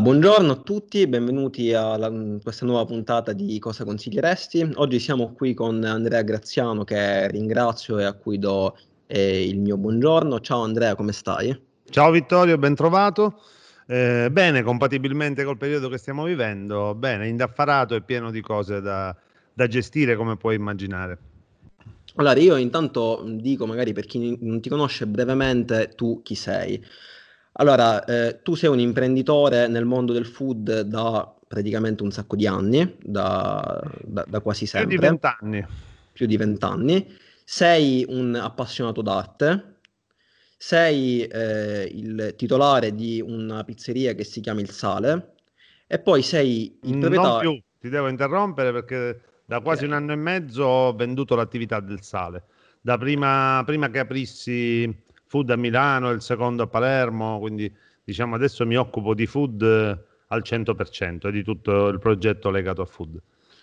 Buongiorno a tutti, benvenuti a questa nuova puntata di Cosa consiglieresti. Oggi siamo qui con Andrea Graziano che ringrazio e a cui do eh, il mio buongiorno. Ciao Andrea, come stai? Ciao Vittorio, ben trovato. Eh, bene, compatibilmente col periodo che stiamo vivendo, bene, indaffarato e pieno di cose da, da gestire come puoi immaginare. Allora, io intanto dico magari per chi non ti conosce brevemente tu chi sei. Allora, eh, tu sei un imprenditore nel mondo del food da praticamente un sacco di anni, da, da, da quasi sempre. Più di vent'anni. Più di vent'anni. Sei un appassionato d'arte, sei eh, il titolare di una pizzeria che si chiama Il Sale e poi sei il proprietario... Non più, ti devo interrompere perché da quasi okay. un anno e mezzo ho venduto l'attività del Sale. Da prima, prima che aprissi food a Milano e il secondo a Palermo, quindi diciamo adesso mi occupo di food al 100% e di tutto il progetto legato a food.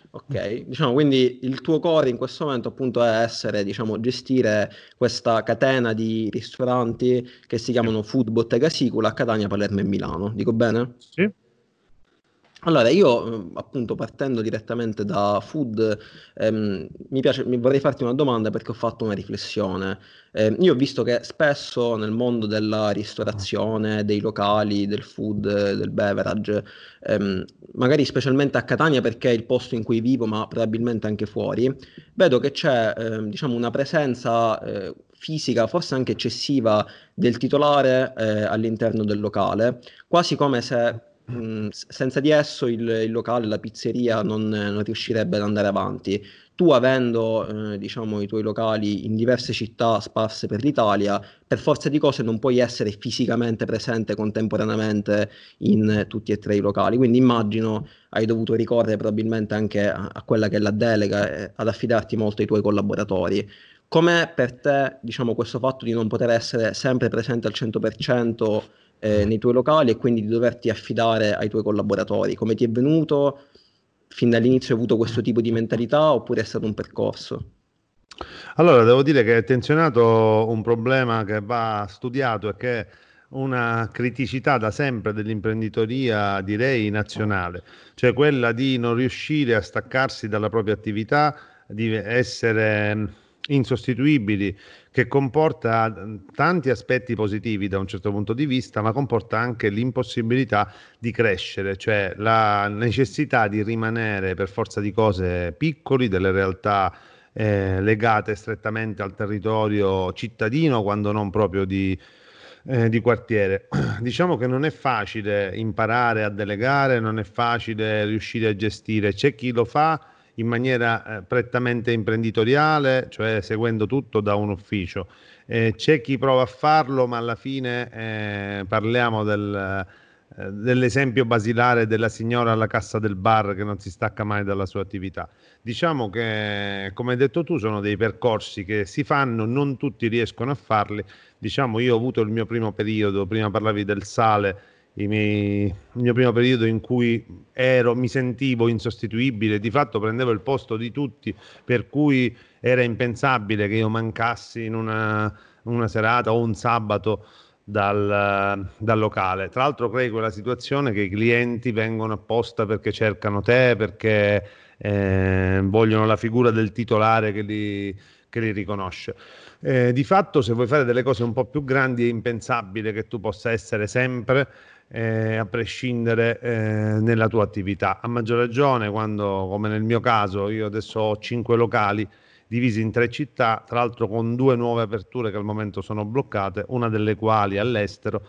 Ok, diciamo quindi il tuo core in questo momento appunto è essere, diciamo, gestire questa catena di ristoranti che si chiamano Food Bottega Sicula a Catania, Palermo e Milano, dico bene? Sì. Allora, io appunto partendo direttamente da food, ehm, mi piace, mi vorrei farti una domanda perché ho fatto una riflessione. Eh, io ho visto che spesso nel mondo della ristorazione, dei locali, del food, del beverage, ehm, magari specialmente a Catania perché è il posto in cui vivo, ma probabilmente anche fuori, vedo che c'è ehm, diciamo una presenza eh, fisica, forse anche eccessiva, del titolare eh, all'interno del locale, quasi come se Mm, senza di esso il, il, locale, la pizzeria non, non, riuscirebbe ad andare avanti. Tu avendo eh, diciamo, i tuoi locali in diverse città sparse per l'Italia, per forza di cose non puoi essere fisicamente presente contemporaneamente in tutti e tre i locali. Quindi immagino hai dovuto ricorrere probabilmente anche a, a quella che è la delega, eh, ad affidarti molto ai tuoi collaboratori. Com'è per te diciamo, questo fatto di non poter essere sempre presente al 100% eh, nei tuoi locali e quindi di doverti affidare ai tuoi collaboratori. Come ti è venuto? Fin dall'inizio hai avuto questo tipo di mentalità oppure è stato un percorso? Allora, devo dire che hai attenzionato un problema che va studiato e che è una criticità da sempre dell'imprenditoria, direi nazionale, cioè quella di non riuscire a staccarsi dalla propria attività, di essere insostituibili, che comporta tanti aspetti positivi da un certo punto di vista, ma comporta anche l'impossibilità di crescere, cioè la necessità di rimanere per forza di cose piccoli, delle realtà eh, legate strettamente al territorio cittadino, quando non proprio di, eh, di quartiere. Diciamo che non è facile imparare a delegare, non è facile riuscire a gestire, c'è chi lo fa in maniera eh, prettamente imprenditoriale, cioè seguendo tutto da un ufficio. Eh, c'è chi prova a farlo, ma alla fine eh, parliamo del, eh, dell'esempio basilare della signora alla cassa del bar che non si stacca mai dalla sua attività. Diciamo che, come hai detto tu, sono dei percorsi che si fanno, non tutti riescono a farli. Diciamo, io ho avuto il mio primo periodo, prima parlavi del sale, miei, il mio primo periodo in cui ero, mi sentivo insostituibile, di fatto prendevo il posto di tutti, per cui era impensabile che io mancassi in una, una serata o un sabato dal, dal, locale. Tra l'altro crei quella situazione che i clienti vengono apposta perché cercano te, perché eh, vogliono la figura del titolare che li, che li riconosce. Eh, di fatto, se vuoi fare delle cose un po' più grandi, è impensabile che tu possa essere sempre eh, a prescindere eh, nella tua attività. A maggior ragione quando, come nel mio caso, io adesso ho cinque locali divisi in tre città, tra l'altro con due nuove aperture che al momento sono bloccate, una delle quali all'estero.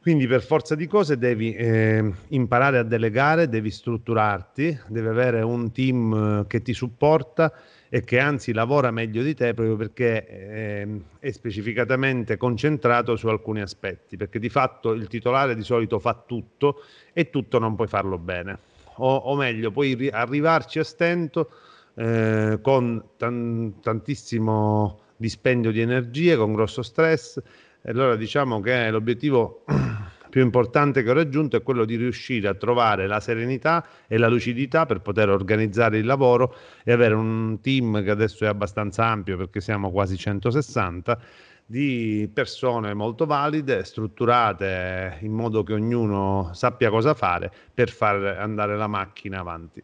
Quindi per forza di cose devi eh, imparare a delegare, devi strutturarti, devi avere un team eh, che ti supporta e che anzi lavora meglio di te proprio perché eh, è specificatamente concentrato su alcuni aspetti, perché di fatto il titolare di solito fa tutto e tutto non puoi farlo bene, o, o meglio, puoi ri- arrivarci a stento eh, con tan- tantissimo dispendio di energie, con grosso stress, allora diciamo che l'obiettivo più importante che ho raggiunto è quello di riuscire a trovare la serenità e la lucidità per poter organizzare il lavoro e avere un team che adesso è abbastanza ampio perché siamo quasi 160 di persone molto valide, strutturate in modo che ognuno sappia cosa fare per far andare la macchina avanti.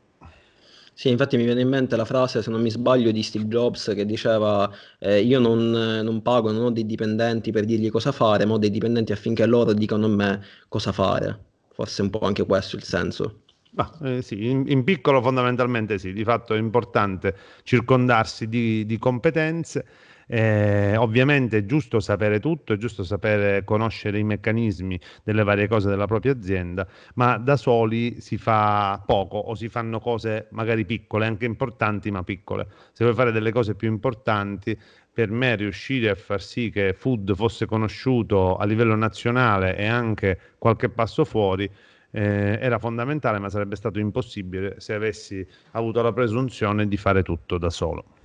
Sì, infatti mi viene in mente la frase, se non mi sbaglio, di Steve Jobs che diceva eh, io non, non, pago, non ho dei dipendenti per dirgli cosa fare, ma ho dei dipendenti affinché loro dicano a me cosa fare. Forse un po' anche questo il senso. Ma, eh, sì, in, in, piccolo fondamentalmente sì, di fatto è importante circondarsi di, di competenze eh, ovviamente è giusto sapere tutto, è giusto sapere conoscere i meccanismi delle varie cose della propria azienda, ma da soli si fa poco o si fanno cose magari piccole, anche importanti ma piccole. Se vuoi fare delle cose più importanti, per me riuscire a far sì che Food fosse conosciuto a livello nazionale e anche qualche passo fuori, eh, era fondamentale, ma sarebbe stato impossibile se avessi avuto la presunzione di fare tutto da solo.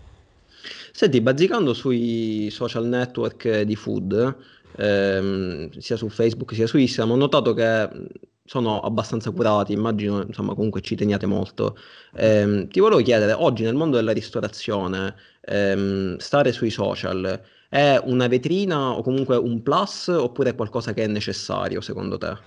Senti, bazzicando sui social network di food, ehm, sia su Facebook sia su Instagram, ho notato che sono abbastanza curati, immagino, insomma, comunque ci teniate molto. Ehm, ti volevo chiedere, oggi nel mondo della ristorazione, ehm, stare sui social è una vetrina o comunque un plus oppure è qualcosa che è necessario secondo te?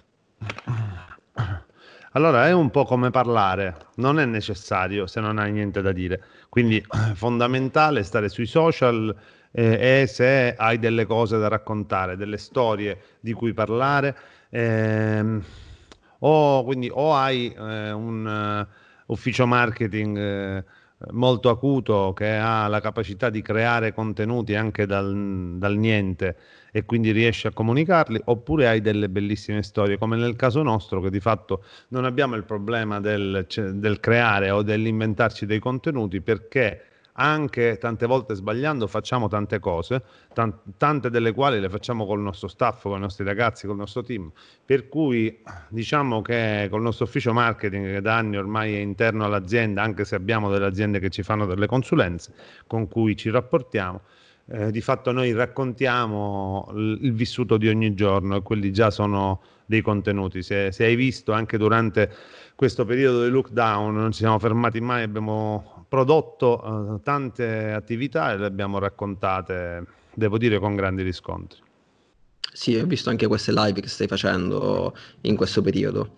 Allora è un po' come parlare, non è necessario se non hai niente da dire. Quindi è fondamentale stare sui social eh, e se hai delle cose da raccontare, delle storie di cui parlare, ehm, o, quindi, o hai eh, un uh, ufficio marketing eh, molto acuto che ha la capacità di creare contenuti anche dal, dal niente e quindi riesci a comunicarli, oppure hai delle bellissime storie, come nel caso nostro, che di fatto non abbiamo il problema del, del creare o dell'inventarci dei contenuti perché anche tante volte sbagliando facciamo tante cose, tante delle quali le facciamo col nostro staff, con i nostri ragazzi, col nostro team. Per cui diciamo che col nostro ufficio marketing, che da anni ormai è interno all'azienda, anche se abbiamo delle aziende che ci fanno delle consulenze con cui ci rapportiamo, eh, di fatto noi raccontiamo il, il, vissuto di ogni giorno e quelli già sono dei contenuti. Se, se, hai visto anche durante questo periodo di lockdown non ci siamo fermati mai, abbiamo prodotto eh, tante attività e le abbiamo raccontate, devo dire, con grandi riscontri. Sì, ho visto anche queste live che stai facendo in questo periodo.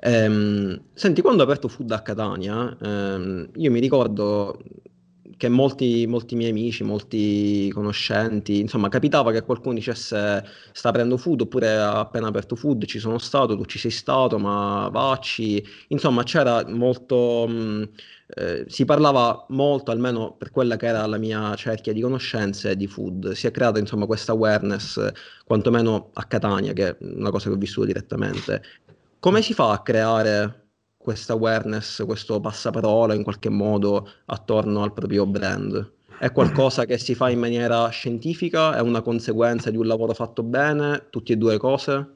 Ehm, senti, quando ho aperto Food a Catania, ehm, io mi ricordo che molti, molti miei amici, molti conoscenti, insomma, capitava che qualcuno dicesse sta aprendo food oppure ha appena aperto food, ci sono stato, tu ci sei stato, ma vacci, insomma, c'era molto, mh, eh, si parlava molto, almeno per quella che era la mia cerchia di conoscenze di food, si è creata insomma questa awareness, quantomeno a Catania, che è una cosa che ho vissuto direttamente. Come si fa a creare questa awareness, questo passaparola in qualche modo attorno al proprio brand? È qualcosa che si fa in maniera scientifica? È una conseguenza di un lavoro fatto bene? Tutte e due cose?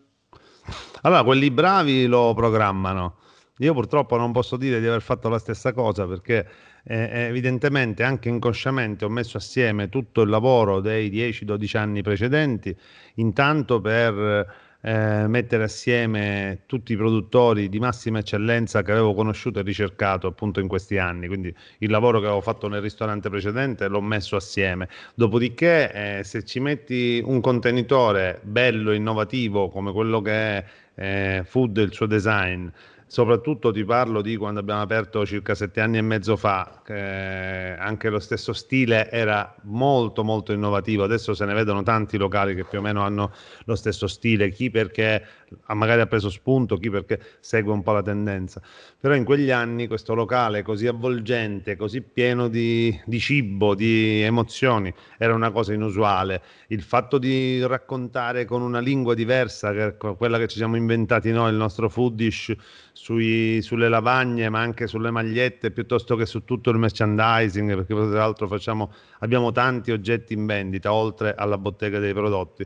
Allora, quelli bravi lo programmano. Io purtroppo non posso dire di aver fatto la stessa cosa perché eh, evidentemente anche inconsciamente ho messo assieme tutto il lavoro dei 10-12 anni precedenti, intanto per eh, mettere assieme tutti i produttori di massima eccellenza che avevo conosciuto e ricercato appunto in questi anni. Quindi il lavoro che avevo fatto nel ristorante precedente l'ho messo assieme. Dopodiché, eh, se ci metti un contenitore bello, innovativo come quello che è eh, Food, il suo design, soprattutto ti parlo di quando abbiamo aperto circa sette anni e mezzo fa, che anche lo stesso stile era molto molto innovativo, adesso se ne vedono tanti locali che più o meno hanno lo stesso stile, chi perché magari ha preso spunto, chi perché segue un po' la tendenza, però in quegli anni questo locale così avvolgente, così pieno di, di cibo, di emozioni, era una cosa inusuale, il fatto di raccontare con una lingua diversa, che quella che ci siamo inventati noi, il nostro foodish, sui, sulle lavagne, ma anche sulle magliette, piuttosto che su tutto il merchandising, perché tra l'altro facciamo, abbiamo tanti oggetti in vendita, oltre alla bottega dei prodotti.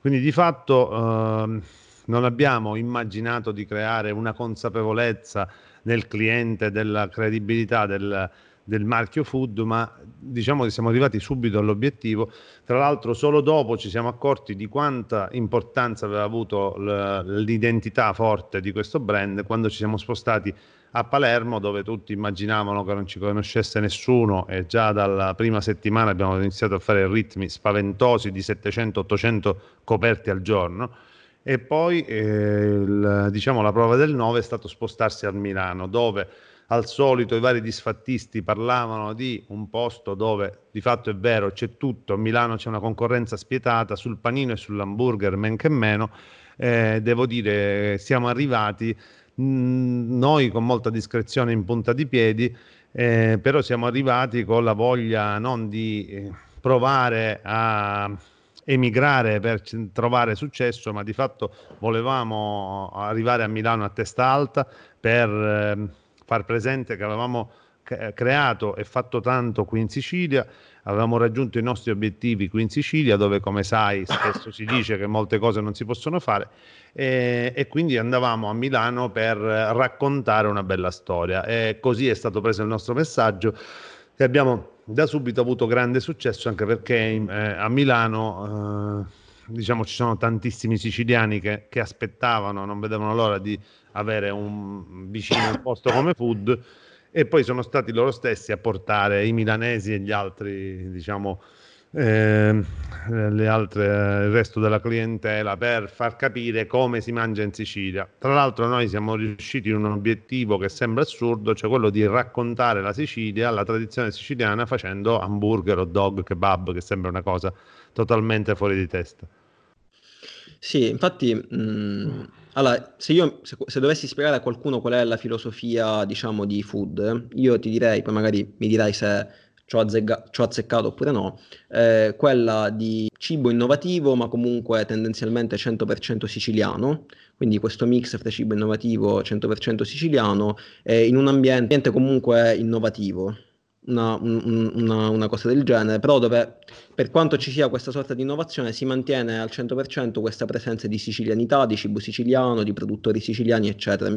Quindi di fatto eh, non abbiamo immaginato di creare una consapevolezza nel cliente della credibilità del, del marchio food, ma diciamo che siamo arrivati subito all'obiettivo. Tra l'altro solo dopo ci siamo accorti di quanta importanza aveva avuto l'identità forte di questo brand quando ci siamo spostati a Palermo dove tutti immaginavano che non ci conoscesse nessuno e già dalla prima settimana abbiamo iniziato a fare ritmi spaventosi di 700-800 coperti al giorno e poi eh, il, diciamo, la prova del 9 è stato spostarsi a Milano dove al solito i vari disfattisti parlavano di un posto dove di fatto è vero c'è tutto, a Milano c'è una concorrenza spietata sul panino e sull'hamburger men che meno, eh, devo dire siamo arrivati mh, mm, noi con molta discrezione in punta di piedi, eh, però siamo arrivati con la voglia non di eh, provare a emigrare per trovare successo, ma di fatto volevamo arrivare a Milano a testa alta per eh, far presente che avevamo creato e fatto tanto qui in Sicilia, avevamo raggiunto i nostri obiettivi qui in Sicilia, dove come sai spesso si dice che molte cose non si possono fare, e, e quindi andavamo a Milano per raccontare una bella storia. E così è stato preso il nostro messaggio e abbiamo da subito avuto grande successo anche perché eh, a Milano eh, diciamo ci sono tantissimi siciliani che, che, aspettavano, non vedevano l'ora di avere un vicino un posto come Food e poi sono stati loro stessi a portare i milanesi e gli altri diciamo eh, altre, il resto della clientela per far capire come si mangia in Sicilia. Tra l'altro noi siamo riusciti in un obiettivo che sembra assurdo, cioè quello di raccontare la Sicilia, la tradizione siciliana facendo hamburger o dog, kebab, che sembra una cosa totalmente fuori di testa. Sì, infatti, mh, mm, allora, se io se, se dovessi spiegare a qualcuno qual è la filosofia, diciamo, di food, io ti direi, poi magari mi dirai se ci ho, ho azzeccato oppure no, eh, quella di cibo innovativo ma comunque tendenzialmente 100% siciliano, quindi questo mix fra cibo innovativo 100% siciliano eh, in un ambiente comunque innovativo. Una, una, una, cosa del genere, però dove per quanto ci sia questa sorta di innovazione si mantiene al 100% questa presenza di sicilianità, di cibo siciliano, di produttori siciliani, eccetera.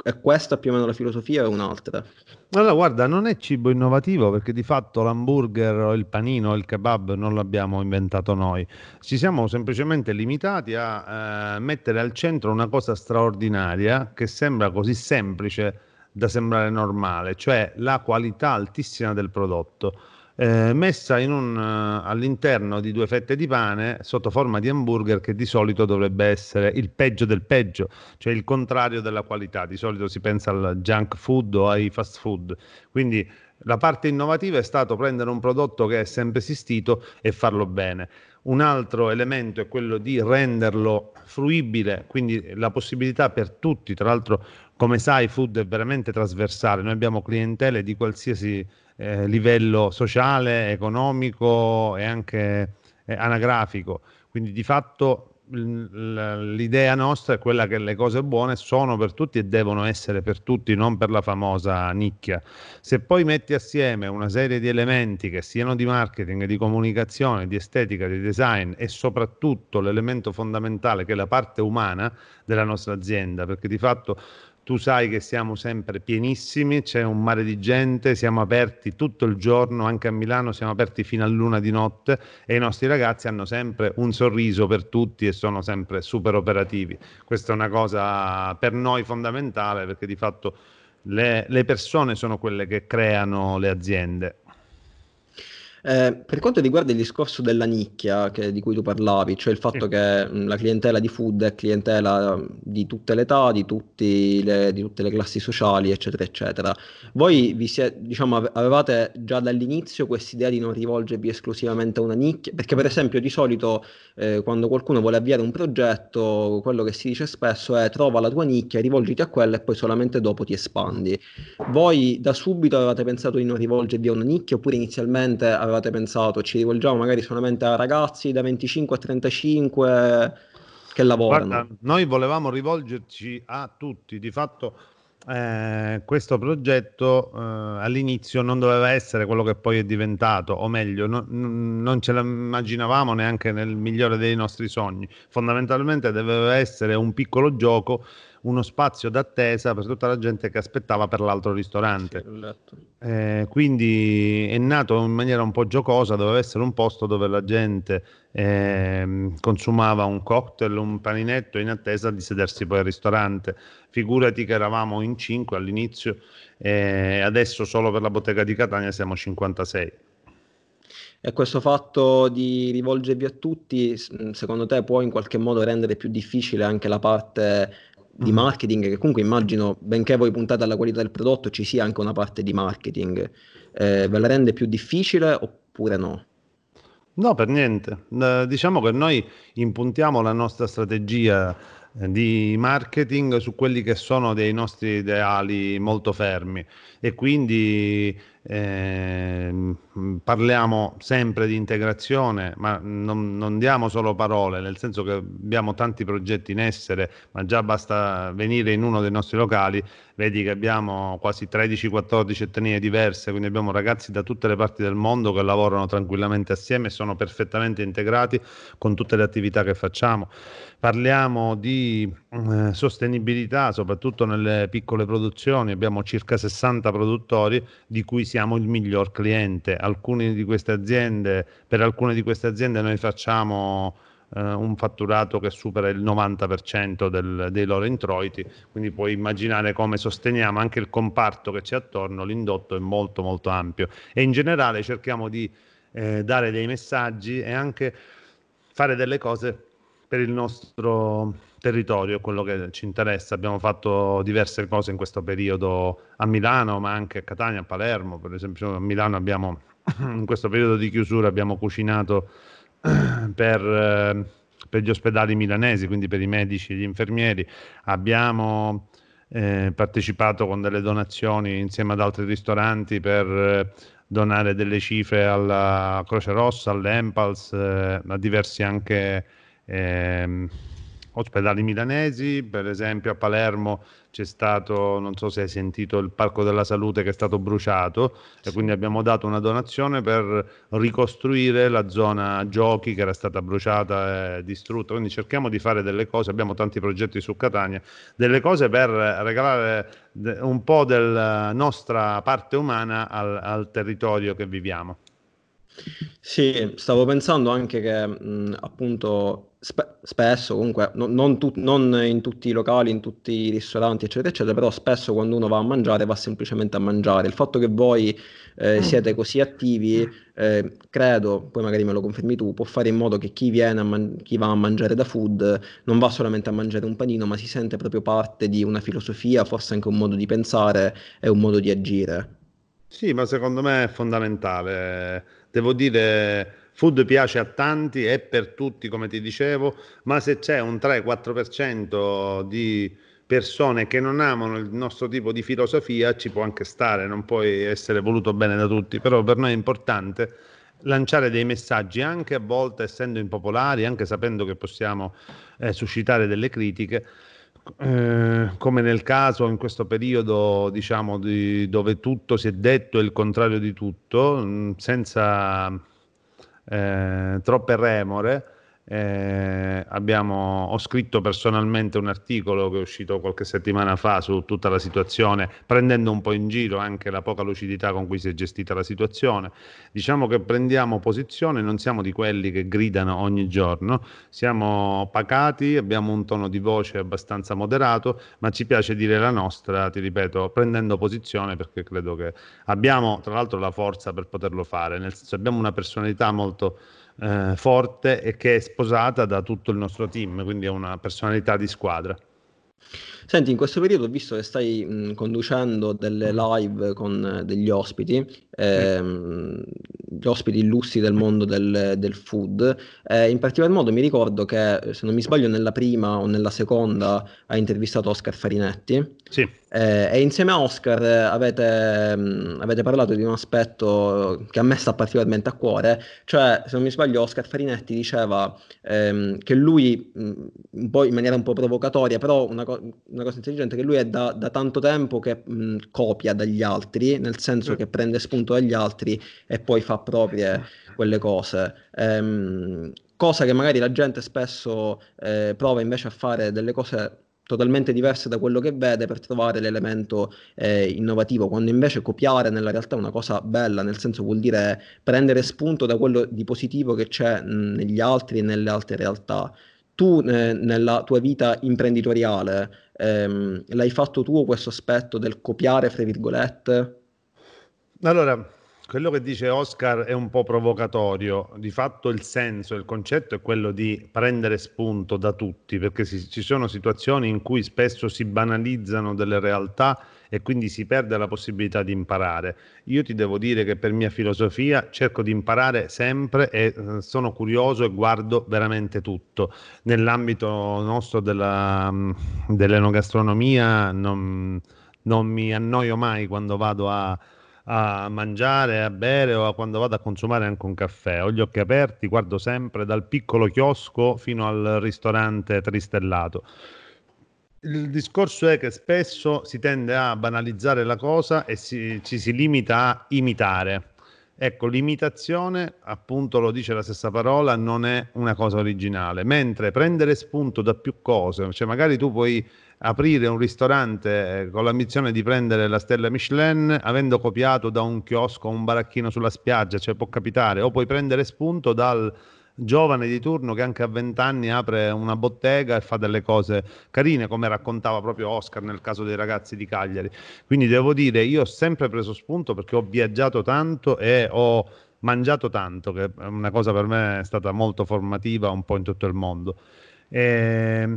È questa più o meno la filosofia o un'altra? Allora, guarda, non è cibo innovativo perché di fatto l'hamburger o il panino o il kebab non l'abbiamo inventato noi. Ci siamo semplicemente limitati a eh, mettere al centro una cosa straordinaria che sembra così semplice da sembrare normale, cioè la qualità altissima del prodotto eh, messa un, uh, all'interno di due fette di pane sotto forma di hamburger che di solito dovrebbe essere il peggio del peggio, cioè il contrario della qualità. Di solito si pensa al junk food o ai fast food. Quindi la parte innovativa è stato prendere un prodotto che è sempre esistito e farlo bene. Un altro elemento è quello di renderlo fruibile, quindi la possibilità per tutti, tra l'altro come sai food è veramente trasversale, noi abbiamo clientele di qualsiasi eh, livello sociale, economico e anche eh, anagrafico. Quindi di fatto l'idea nostra è quella che le cose buone sono per tutti e devono essere per tutti, non per la famosa nicchia. Se poi metti assieme una serie di elementi che siano di marketing, di comunicazione, di estetica, di design e soprattutto l'elemento fondamentale che è la parte umana della nostra azienda, perché di fatto tu sai che siamo sempre pienissimi, c'è un mare di gente, siamo aperti tutto il giorno, anche a Milano siamo aperti fino a luna di notte e i nostri ragazzi hanno sempre un sorriso per tutti e sono sempre super operativi. Questa è una cosa per noi fondamentale perché di fatto le, le persone sono quelle che creano le aziende eh, per quanto riguarda il discorso della nicchia che, di cui tu parlavi, cioè il fatto sì. che mh, la clientela di food è clientela di tutte le età, di, le, di tutte le classi sociali, eccetera, eccetera, voi vi siete, diciamo, avevate già dall'inizio questa idea di non rivolgervi esclusivamente a una nicchia? Perché per esempio di solito eh, quando qualcuno vuole avviare un progetto, quello che si dice spesso è trova la tua nicchia, rivolgiti a quella e poi solamente dopo ti espandi. Voi da subito avevate pensato di non rivolgervi a una nicchia oppure inizialmente avevate avevate pensato? Ci rivolgiamo magari solamente a ragazzi da 25 a 35 che lavorano? Guarda, noi volevamo rivolgerci a tutti, di fatto eh, questo progetto eh, all'inizio non doveva essere quello che poi è diventato, o meglio, no, non ce l'immaginavamo neanche nel migliore dei nostri sogni. Fondamentalmente doveva essere un piccolo gioco uno spazio d'attesa per tutta la gente che aspettava per l'altro ristorante. Eh, quindi è nato in maniera un po' giocosa, doveva essere un posto dove la gente eh, consumava un cocktail, un paninetto in attesa di sedersi poi al ristorante. Figurati che eravamo in 5 all'inizio e adesso solo per la bottega di Catania siamo 56. E questo fatto di rivolgervi a tutti, secondo te, può in qualche modo rendere più difficile anche la parte di mm. marketing, che comunque immagino, benché voi puntate alla qualità del prodotto, ci sia anche una parte di marketing. Eh, ve la rende più difficile oppure no? No, per niente. Eh, diciamo che noi impuntiamo la nostra strategia eh, di marketing su quelli che sono dei nostri ideali molto fermi e quindi eh, parliamo sempre di integrazione, ma non, non, diamo solo parole, nel senso che abbiamo tanti progetti in essere, ma già basta venire in uno dei nostri locali, vedi che abbiamo quasi 13-14 etnie diverse, quindi abbiamo ragazzi da tutte le parti del mondo che lavorano tranquillamente assieme e sono perfettamente integrati con tutte le attività che facciamo. Parliamo di eh, sostenibilità, soprattutto nelle piccole produzioni, abbiamo circa 60 produttori di cui siamo il miglior cliente. Alcune di queste aziende, per alcune di queste aziende noi facciamo eh, un fatturato che supera il 90% del, dei loro introiti, quindi puoi immaginare come sosteniamo anche il comparto che c'è attorno, l'indotto è molto molto ampio e in generale cerchiamo di eh, dare dei messaggi e anche fare delle cose per il nostro territorio, quello che ci interessa. Abbiamo fatto diverse cose in questo periodo a Milano, ma anche a Catania, a Palermo. Per esempio, a Milano abbiamo, in questo periodo di chiusura, abbiamo cucinato per, eh, per gli ospedali milanesi, quindi per i medici e gli infermieri. Abbiamo eh, partecipato con delle donazioni insieme ad altri ristoranti per eh, donare delle cifre alla Croce Rossa, all'Empals, eh, a diversi anche ehm, ospedali milanesi, per esempio a Palermo c'è stato, non so se hai sentito, il Parco della Salute che è stato bruciato sì. e quindi abbiamo dato una donazione per ricostruire la zona giochi che era stata bruciata e distrutta, quindi cerchiamo di fare delle cose, abbiamo tanti progetti su Catania, delle cose per regalare un po' della nostra parte umana al, al territorio che viviamo. Sì, stavo pensando anche che mh, appunto spe- spesso, comunque, no- non, tu- non in tutti i locali, in tutti i ristoranti, eccetera, eccetera, però spesso quando uno va a mangiare va semplicemente a mangiare. Il fatto che voi eh, mm. siete così attivi, eh, credo, poi magari me lo confermi tu, può fare in modo che chi viene a man- chi va a mangiare da food non va solamente a mangiare un panino, ma si sente proprio parte di una filosofia, forse anche un modo di pensare e un modo di agire. Sì, ma secondo me è fondamentale devo dire, food piace a tanti, è per tutti, come ti dicevo, ma se c'è un 3-4% di persone che non amano il nostro tipo di filosofia, ci può anche stare, non puoi essere voluto bene da tutti, però per noi è importante lanciare dei messaggi anche a volte essendo impopolari, anche sapendo che possiamo eh, suscitare delle critiche, eh, come nel caso in questo periodo diciamo di, dove tutto si è detto e il contrario di tutto, mm, senza eh, troppe remore, eh, abbiamo, ho scritto personalmente un articolo che è uscito qualche settimana fa su tutta la situazione, prendendo un po' in giro anche la poca lucidità con cui si è gestita la situazione. Diciamo che prendiamo posizione, non siamo di quelli che gridano ogni giorno, siamo pacati, abbiamo un tono di voce abbastanza moderato, ma ci piace dire la nostra, ti ripeto, prendendo posizione perché credo che abbiamo tra l'altro la forza per poterlo fare, nel senso abbiamo una personalità molto eh, forte e che è sposata da tutto il nostro team, quindi è una personalità di squadra. Senti, in questo periodo ho visto che stai mh, conducendo delle live con eh, degli ospiti, ehm, gli ospiti illustri del mondo del, del food. Eh, in particolar modo mi ricordo che, se non mi sbaglio, nella prima o nella seconda hai intervistato Oscar Farinetti. Sì. Eh, e insieme a Oscar eh, avete, mh, avete, parlato di un aspetto che a me sta particolarmente a cuore, cioè, se non mi sbaglio, Oscar Farinetti diceva ehm, che lui, mh, un po' in maniera un po' provocatoria, però una, co- una cosa intelligente, che lui è da, da tanto tempo che mh, copia dagli altri, nel senso che prende spunto dagli altri e poi fa proprie quelle cose. Ehm, cosa che magari la gente spesso eh, prova invece a fare delle cose totalmente diverse da quello che vede per trovare l'elemento eh, innovativo, quando invece copiare nella realtà è una cosa bella, nel senso vuol dire prendere spunto da quello di positivo che c'è mh, negli altri e nelle altre realtà. Tu eh, nella tua vita imprenditoriale ehm, l'hai fatto tu questo aspetto del copiare, fra virgolette? Allora, quello che dice Oscar è un po' provocatorio, di fatto il senso, il concetto è quello di prendere spunto da tutti, perché si, ci sono situazioni in cui spesso si banalizzano delle realtà e quindi si perde la possibilità di imparare. Io ti devo dire che per mia filosofia cerco di imparare sempre e eh, sono curioso e guardo veramente tutto. Nell'ambito nostro della, mm, dell'enogastronomia non, non mi annoio mai quando vado a a mangiare, a bere o a quando vado a consumare anche un caffè. Ho gli occhi aperti, guardo sempre dal piccolo chiosco fino al ristorante tristellato. Il discorso è che spesso si tende a banalizzare la cosa e si, ci si limita a imitare. Ecco, l'imitazione, appunto lo dice la stessa parola, non è una cosa originale, mentre prendere spunto da più cose, cioè magari tu puoi aprire un ristorante eh, con l'ambizione di prendere la stella Michelin avendo copiato da un chiosco un baracchino sulla spiaggia, cioè può capitare, o puoi prendere spunto dal giovane di turno che anche a 20 anni apre una bottega e fa delle cose carine, come raccontava proprio Oscar nel caso dei ragazzi di Cagliari. Quindi devo dire, io ho sempre preso spunto perché ho viaggiato tanto e ho mangiato tanto, che è una cosa per me è stata molto formativa un po' in tutto il mondo. E,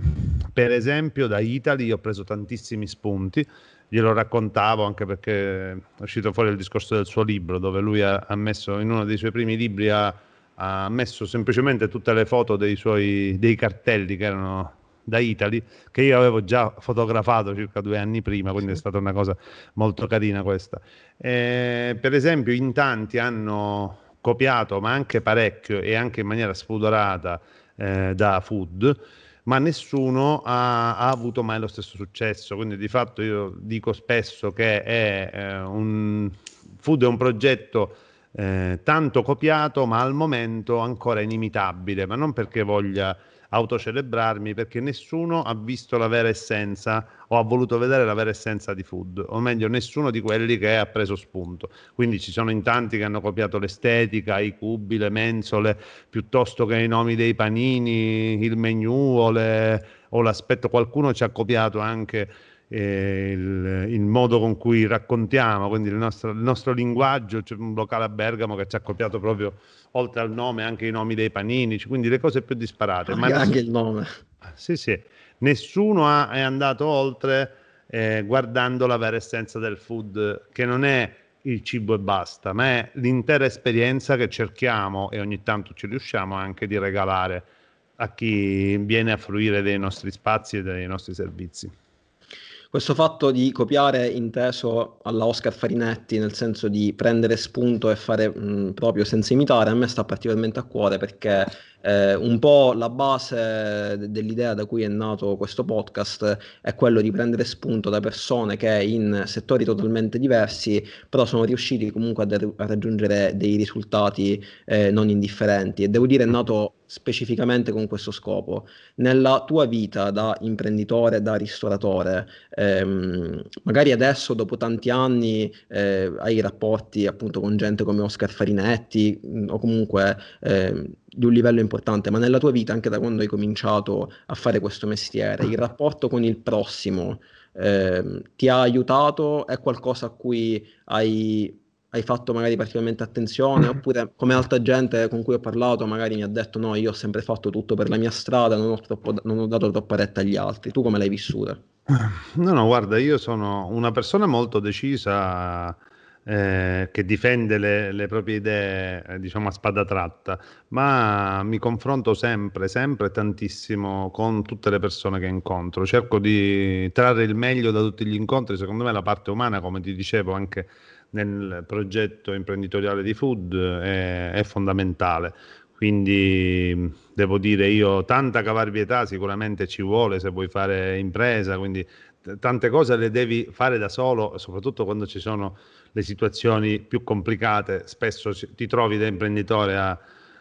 per esempio da Italy ho preso tantissimi spunti, glielo raccontavo anche perché è uscito fuori il discorso del suo libro dove lui ha, ha messo in uno dei suoi primi libri ha, ha, messo semplicemente tutte le foto dei suoi dei cartelli che erano da Italy che io avevo già fotografato circa due anni prima quindi è stata una cosa molto carina questa. E, per esempio in tanti hanno copiato ma anche parecchio e anche in maniera sfudorata eh, da food, ma nessuno ha, ha, avuto mai lo stesso successo. Quindi di fatto io dico spesso che è, eh, un, food è un progetto eh, tanto copiato, ma al momento ancora inimitabile, ma non perché voglia autocelebrarmi perché nessuno ha visto la vera essenza o ha voluto vedere la vera essenza di food, o meglio nessuno di quelli che ha preso spunto. Quindi ci sono in tanti che hanno copiato l'estetica, i cubi, le mensole, piuttosto che i nomi dei panini, il menu o, le, o l'aspetto. Qualcuno ci ha copiato anche eh, il, il, modo con cui raccontiamo, quindi il nostro, il nostro linguaggio. C'è un locale a Bergamo che ci ha copiato proprio oltre al nome anche i nomi dei panini, quindi le cose più disparate. Anche, ma anche il nome. Sì, sì. Nessuno ha, è andato oltre eh, guardando la vera essenza del food, che non è il cibo e basta, ma è l'intera esperienza che cerchiamo e ogni tanto ci riusciamo anche di regalare a chi viene a fruire dei nostri spazi e dei nostri servizi. Questo fatto di copiare inteso alla Oscar Farinetti, nel senso di prendere spunto e fare mh, proprio senza imitare, a me sta particolarmente a cuore perché eh, un po' la base dell'idea da cui è nato questo podcast è quello di prendere spunto da persone che in settori totalmente diversi però sono riusciti comunque a, a raggiungere dei risultati eh, non indifferenti e devo dire è nato specificamente con questo scopo. Nella tua vita da imprenditore, da ristoratore, ehm, magari adesso dopo tanti anni eh, hai rapporti appunto con gente come Oscar Farinetti mm, o comunque eh, di un livello importante, ma nella tua vita, anche da quando hai cominciato a fare questo mestiere, il rapporto con il prossimo eh, ti ha aiutato? È qualcosa a cui hai hai fatto magari particolarmente attenzione, oppure come altra gente con cui ho parlato magari mi ha detto no, io ho sempre fatto tutto per la mia strada, non ho, troppo, non ho dato troppa retta agli altri. Tu come l'hai vissuta? No, no, guarda, io sono una persona molto decisa eh, che difende le, le proprie idee, eh, diciamo a spada tratta, ma mi confronto sempre, sempre tantissimo con tutte le persone che incontro. Cerco di trarre il meglio da tutti gli incontri. Secondo me la parte umana, come ti dicevo anche nel progetto imprenditoriale di Food è, è fondamentale. Quindi devo dire io tanta cavarbietà sicuramente ci vuole se vuoi fare impresa, quindi tante cose le devi fare da solo, soprattutto quando ci sono le situazioni più complicate, spesso ti trovi da imprenditore a,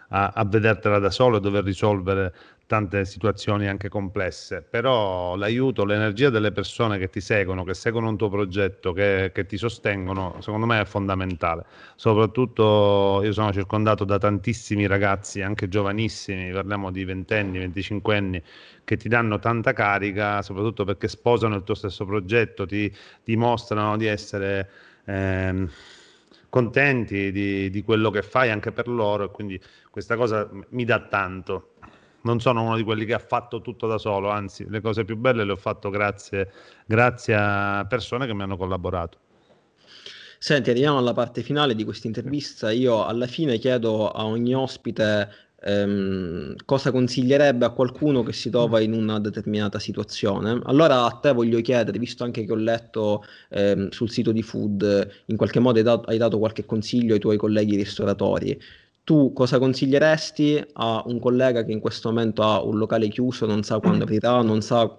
a, a vedertela da solo e dover risolvere tante situazioni anche complesse, però l'aiuto, l'energia delle persone che ti seguono, che seguono un tuo progetto, che, che, ti sostengono, secondo me è fondamentale. Soprattutto io sono circondato da tantissimi ragazzi, anche giovanissimi, parliamo di ventenni, venticinquenni, che ti danno tanta carica, soprattutto perché sposano il tuo stesso progetto, ti dimostrano di essere... Ehm, contenti di, di quello che fai anche per loro e quindi questa cosa mi dà tanto non sono uno di quelli che ha fatto tutto da solo, anzi le cose più belle le ho fatto grazie, grazie a persone che mi hanno collaborato. Senti, arriviamo alla parte finale di questa intervista. Io alla fine chiedo a ogni ospite ehm, cosa consiglierebbe a qualcuno che si trova in una determinata situazione. Allora a te voglio chiedere, visto anche che ho letto ehm, sul sito di Food, in qualche modo hai dato, hai dato qualche consiglio ai tuoi colleghi ristoratori tu cosa consiglieresti a un collega che in questo momento ha un locale chiuso, non sa quando aprirà, non sa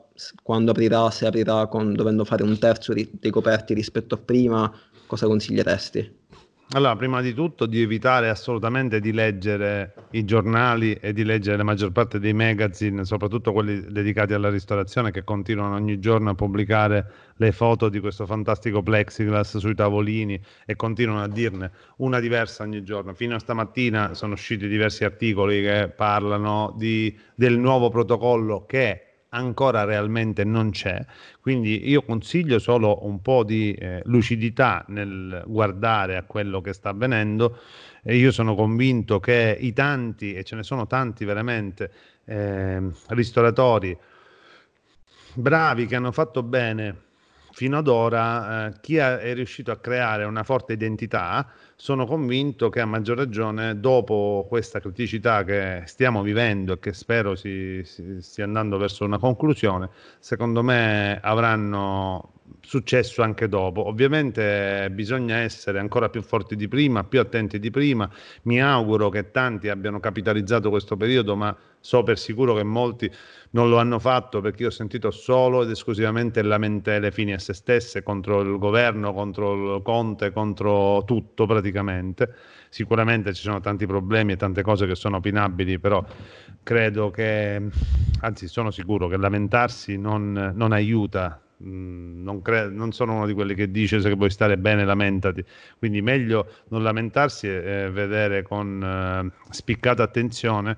quando aprirà, se aprirà con, dovendo fare un terzo dei coperti rispetto a prima, cosa consiglieresti? Allora, prima di tutto di evitare assolutamente di leggere i giornali e di leggere la maggior parte dei magazine, soprattutto quelli dedicati alla ristorazione, che continuano ogni giorno a pubblicare le foto di questo fantastico plexiglass sui tavolini e continuano a dirne una diversa ogni giorno. Fino a stamattina sono usciti diversi articoli che parlano di, del nuovo protocollo che ancora realmente non c'è. Quindi io consiglio solo un po' di eh, lucidità nel guardare a quello che sta avvenendo e io sono convinto che i tanti, e ce ne sono tanti veramente, eh, ristoratori bravi che hanno fatto bene fino ad ora, eh, chi è riuscito a creare una forte identità sono convinto che a maggior ragione dopo questa criticità che stiamo vivendo e che spero si, si stia andando verso una conclusione, secondo me avranno successo anche dopo. Ovviamente bisogna essere ancora più forti di prima, più attenti di prima. Mi auguro che tanti abbiano capitalizzato questo periodo, ma so per sicuro che molti non lo hanno fatto perché ho sentito solo ed esclusivamente lamentele fini a se stesse contro il governo, contro il Conte, contro tutto praticamente. Sicuramente ci sono tanti problemi e tante cose che sono opinabili, però credo che, anzi sono sicuro che lamentarsi non, non aiuta non, cre- non, sono uno di quelli che dice se vuoi stare bene lamentati, quindi meglio non lamentarsi e, vedere con eh, spiccata attenzione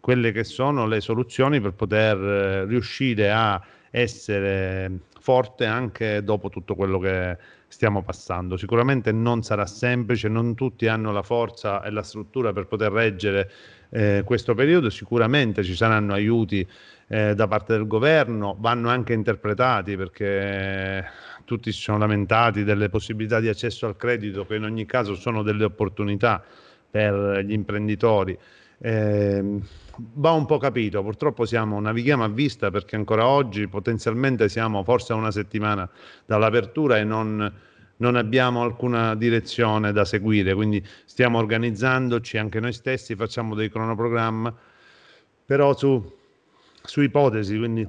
quelle che sono le soluzioni per poter eh, riuscire a essere forte anche dopo tutto quello che stiamo passando. Sicuramente non sarà semplice, non tutti hanno la forza e la struttura per poter reggere eh, questo periodo, sicuramente ci saranno aiuti eh, da parte del governo, vanno anche interpretati perché tutti si sono lamentati delle possibilità di accesso al credito che in ogni caso sono delle opportunità per gli imprenditori. Eh, va un po' capito, purtroppo siamo, navighiamo a vista perché ancora oggi potenzialmente siamo forse a una settimana dall'apertura e non, non abbiamo alcuna direzione da seguire, quindi stiamo organizzandoci anche noi stessi, facciamo dei cronoprogramma, però su su ipotesi, quindi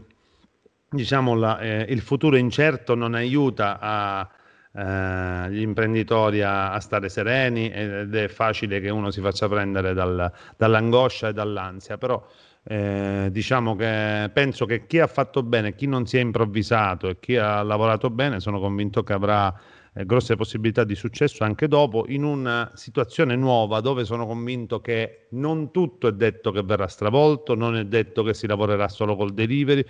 diciamo la, eh, il futuro incerto non aiuta a, eh, gli imprenditori a, a, stare sereni ed è facile che uno si faccia prendere dal, dall'angoscia e dall'ansia, però eh, diciamo che penso che chi ha fatto bene, chi non si è improvvisato e chi ha lavorato bene, sono convinto che avrà eh, grosse possibilità di successo anche dopo, in una situazione nuova dove sono convinto che non tutto è detto che verrà stravolto, non è detto che si lavorerà solo col delivery.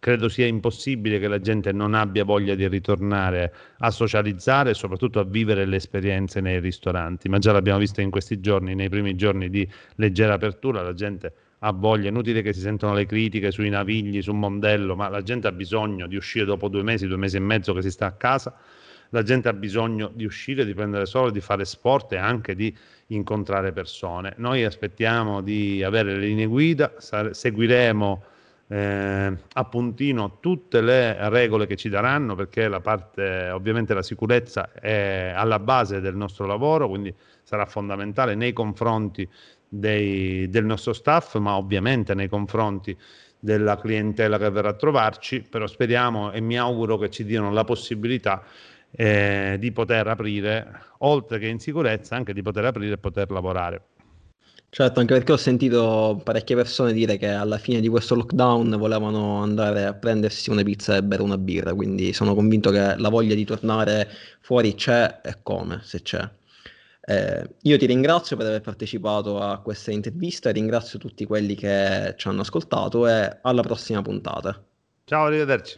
Credo sia impossibile che la gente non abbia voglia di ritornare a socializzare e soprattutto a vivere le esperienze nei ristoranti, ma già l'abbiamo visto in questi giorni, nei primi giorni di leggera apertura, la gente ha voglia, inutile che si sentano le critiche sui navigli, sul mondello, ma la gente ha bisogno di uscire dopo due mesi, due mesi e mezzo che si sta a casa la gente ha bisogno di uscire, di prendere sole, di fare sport e anche di incontrare persone. Noi aspettiamo di avere le linee guida, seguiremo eh, a puntino tutte le regole che ci daranno perché la parte, ovviamente la sicurezza è alla base del nostro lavoro, quindi sarà fondamentale nei confronti dei, del nostro staff, ma ovviamente nei confronti della clientela che verrà a trovarci, però speriamo e mi auguro che ci diano la possibilità eh, di poter aprire, oltre che in sicurezza, anche di poter aprire e poter lavorare. Certo, anche perché ho sentito parecchie persone dire che alla fine di questo lockdown volevano andare a prendersi una pizza e bere una birra, quindi sono convinto che la voglia di tornare fuori c'è e come, se c'è. Eh, io ti ringrazio per aver partecipato a questa intervista, ringrazio tutti quelli che ci hanno ascoltato e alla prossima puntata. Ciao, arrivederci.